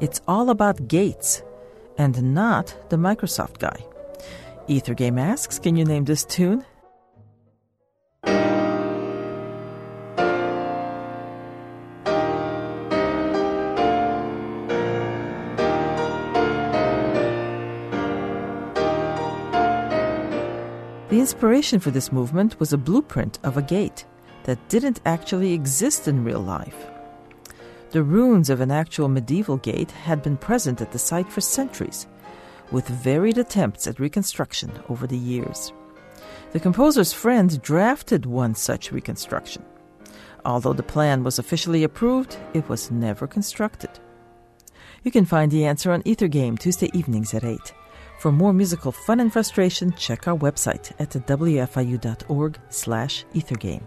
It's all about Gates and not the Microsoft guy. Ethergame asks, Can you name this tune? The inspiration for this movement was a blueprint of a gate that didn't actually exist in real life. The ruins of an actual medieval gate had been present at the site for centuries, with varied attempts at reconstruction over the years. The composer's friends drafted one such reconstruction. Although the plan was officially approved, it was never constructed. You can find the answer on Ethergame Tuesday evenings at 8. For more musical fun and frustration, check our website at wfiu.org slash ethergame.